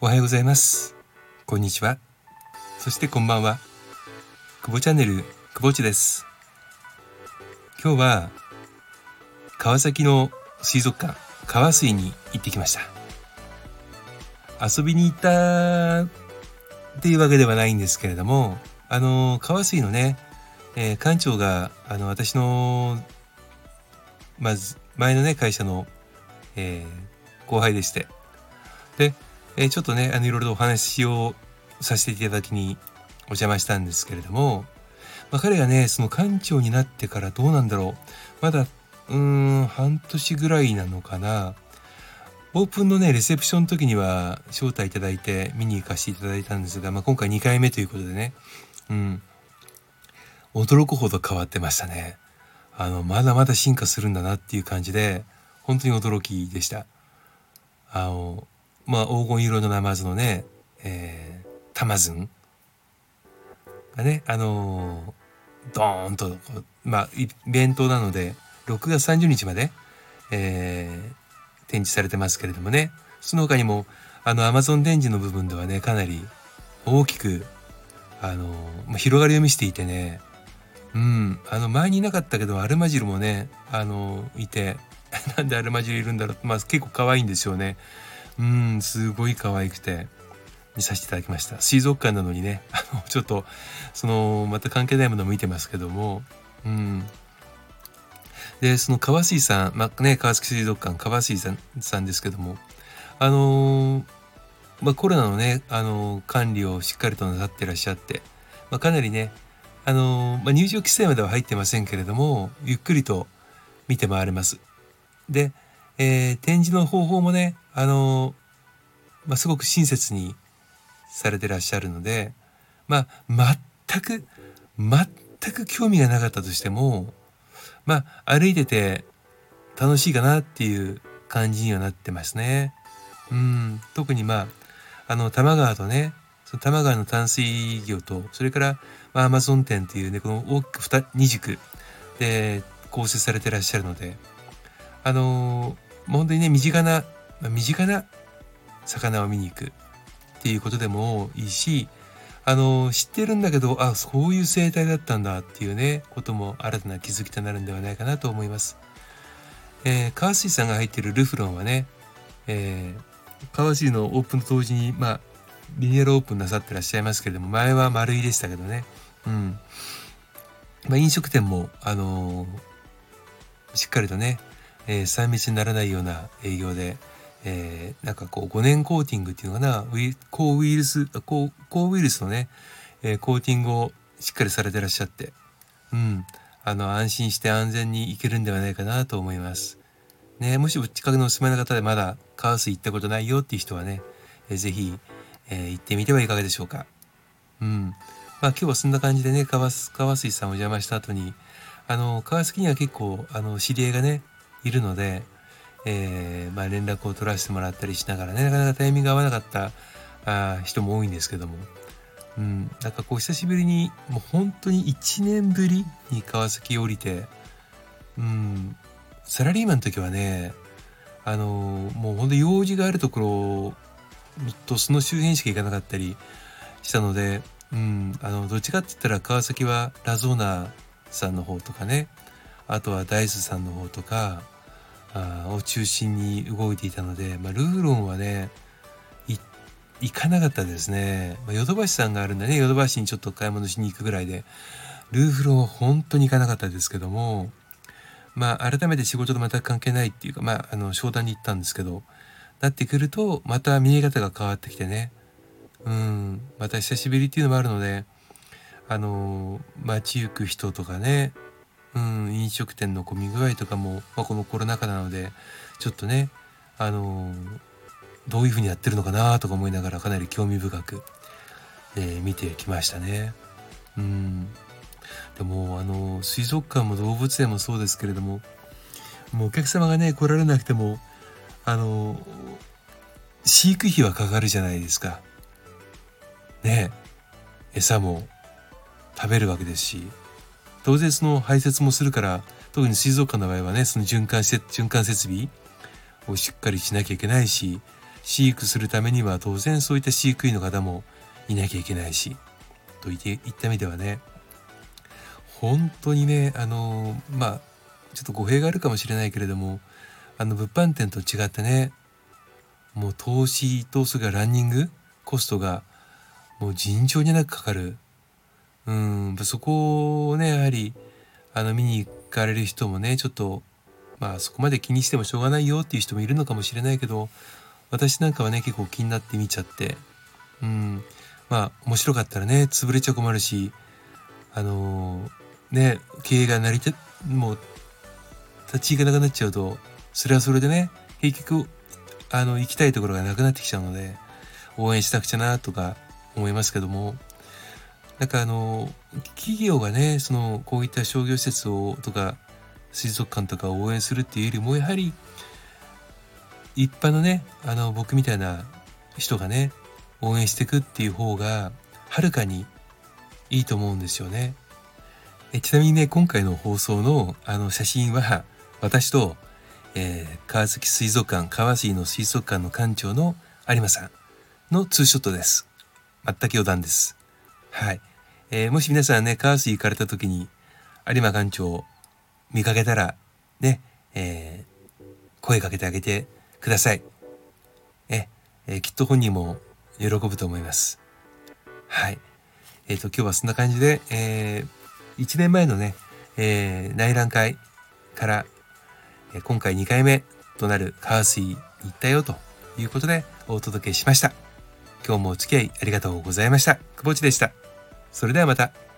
おはようございます。こんにちは。そしてこんばんは。久保チャンネル久保地です。今日は川崎の水族館川水に行ってきました。遊びに行ったっていうわけではないんですけれどもあの川水のね、えー、館長があの私のまず前のね会社の、えー、後輩でして。で、えー、ちょっとねあのいろいろとお話をさせていただきにお邪魔したんですけれども、まあ、彼がねその館長になってからどうなんだろう。まだうーん半年ぐらいなのかな。オープンのねレセプションの時には招待いただいて見に行かせていただいたんですが、まあ、今回2回目ということでね。うん。驚くほど変わってましたね。あのまだまだ進化するんだなっていう感じで本当に驚きでした。あのまあ黄金色のナマズのね、えー、タマズンがねあのー、ドーンとまあイベントなので6月30日まで、えー、展示されてますけれどもねその他にもあのアマゾン電池の部分ではねかなり大きくあのー、広がりを見せていてねうん。あの前にいなかったけどアルマジルもねあのいて なんでアルマジルいるんだろうまあ結構可愛いんですよね。うんすごい可愛くて見させていただきました。水族館なのにね あのちょっとそのまた関係ないものも見てますけどもうん。でその川水さん、まあね、川崎水族館川水さんさんですけどもあのー、まあ、コロナのね、あのー、管理をしっかりとなさってらっしゃって、まあ、かなりね、あのー、ま入場規制までは入ってませんけれどもゆっくりと見て回れます。で、え展示の方法もね、あのまあ、すごく親切にされてらっしゃるので、まあ、全く全く興味がなかったとしてもまあ歩いてて楽しいかなっていう感じにはなってますね。うん特にまああの多摩川とねその多摩川の淡水魚とそれから、まあ、アマゾン店っていうねこの大きく 2, 2軸で構成されてらっしゃるのであのー、本当にね身近な、まあ、身近な魚を見に行くっていうことでもいいしあの知ってるんだけどあそういう生態だったんだっていうねことも新たな気づきとなるんではないかなと思います。えー、川水さんが入ってるルフロンはね、えー、川水のオープンと同時にまあリニーアルオープンなさってらっしゃいますけれども前は丸いでしたけどね、うん。まあ、飲食店も、あのー、しっかりとね、えー、密にならないような営業で、えー、なんかこう5年コーティングっていうのかな。抗ウイルス抗抗ウイルスのね、えー、コーティングをしっかりされてらっしゃって、うん、あの安心して安全に行けるんではないかなと思います。ね、もし近くのお住まいの方でまだカース行ったことないよっていう人はね、えー、ぜひ、え、行ってみてはいかがでしょうか。うん。まあ今日はそんな感じでね、川川水さんお邪魔した後に、あの、川崎には結構、あの、知り合いがね、いるので、えー、まあ、連絡を取らせてもらったりしながらねなかなかタイミング合わなかったあ人も多いんですけども、うん、なんかこう久しぶりにもう本当に1年ぶりに川崎降りて、うん、サラリーマンの時はねあのもう本当用事があるところとその周辺しか行かなかったりしたので、うん、あのどっちかって言ったら川崎はラゾーナさんの方とかね。あとはダイスさんの方とかあを中心に動いていたので、まあ、ルーロンはね行かなかったですね、まあ、ヨドバシさんがあるんでねヨドバシにちょっと買い物しに行くぐらいでルーフロンは本当に行かなかったですけどもまあ改めて仕事と全く関係ないっていうかまああの商談に行ったんですけどなってくるとまた見え方が変わってきてね。うん。また久しぶりっていうのもあるのであの街行く人とかね。うん、飲食店の混み具合とかも、まあ、このコロナ禍なのでちょっとねあのどういうふうにやってるのかなとか思いながらかなり興味深く、えー、見てきましたね。うん。でもあの水族館も動物園もそうですけれどももうお客様がね来られなくてもあの飼育費はかかるじゃないですか。ね餌も食べるわけですし当然その排泄もするから特に水族館の場合はね、その循環せ循環設備をしっかりしなきゃいけないし、飼育するためには当然そういった飼育員の方もいなきゃいけないし、といっていった意味ではね、本当にね、あの、まあ、ちょっと語弊があるかもしれないけれども、あの物販店と違ってね、もう投資とそれからランニングコストがもう尋常になくかかる。うん、そこをね、やはり、あの見に行かれる人もね、ちょっと、まあそこまで気にしてもしょうがないよっていう人もいるのかもしれないけど、私なんかはね、結構気になって見ちゃって、うん、まあ面白かったらね、潰れちゃ困るし、あのー、ね、経営が成り立、もう、立ち行かなくなっちゃうと、それはそれでね、結局、あの、行きたいところがなくなってきちゃうので、応援したくちゃなとか思いますけども、なんかあの、企業がね、その、こういった商業施設を、とか、水族館とかを応援するっていうよりも、やはり、一般のね、あの、僕みたいな人がね、応援していくっていう方が、はるかにいいと思うんですよね。えちなみにね、今回の放送のあの写真は、私と、えー、川崎水族館、川水の水族館の館長の有馬さんのツーショットです。全く余談です。はい。えー、もし皆さんね、川水行かれた時に、有馬館長を見かけたら、ね、えー、声かけてあげてください。え、えー、きっと本人も喜ぶと思います。はい。えっ、ー、と、今日はそんな感じで、えー、1年前のね、えー、内覧会から、今回2回目となる川水に行ったよということでお届けしました。今日もお付き合いありがとうございました。久保地でした。それではまた。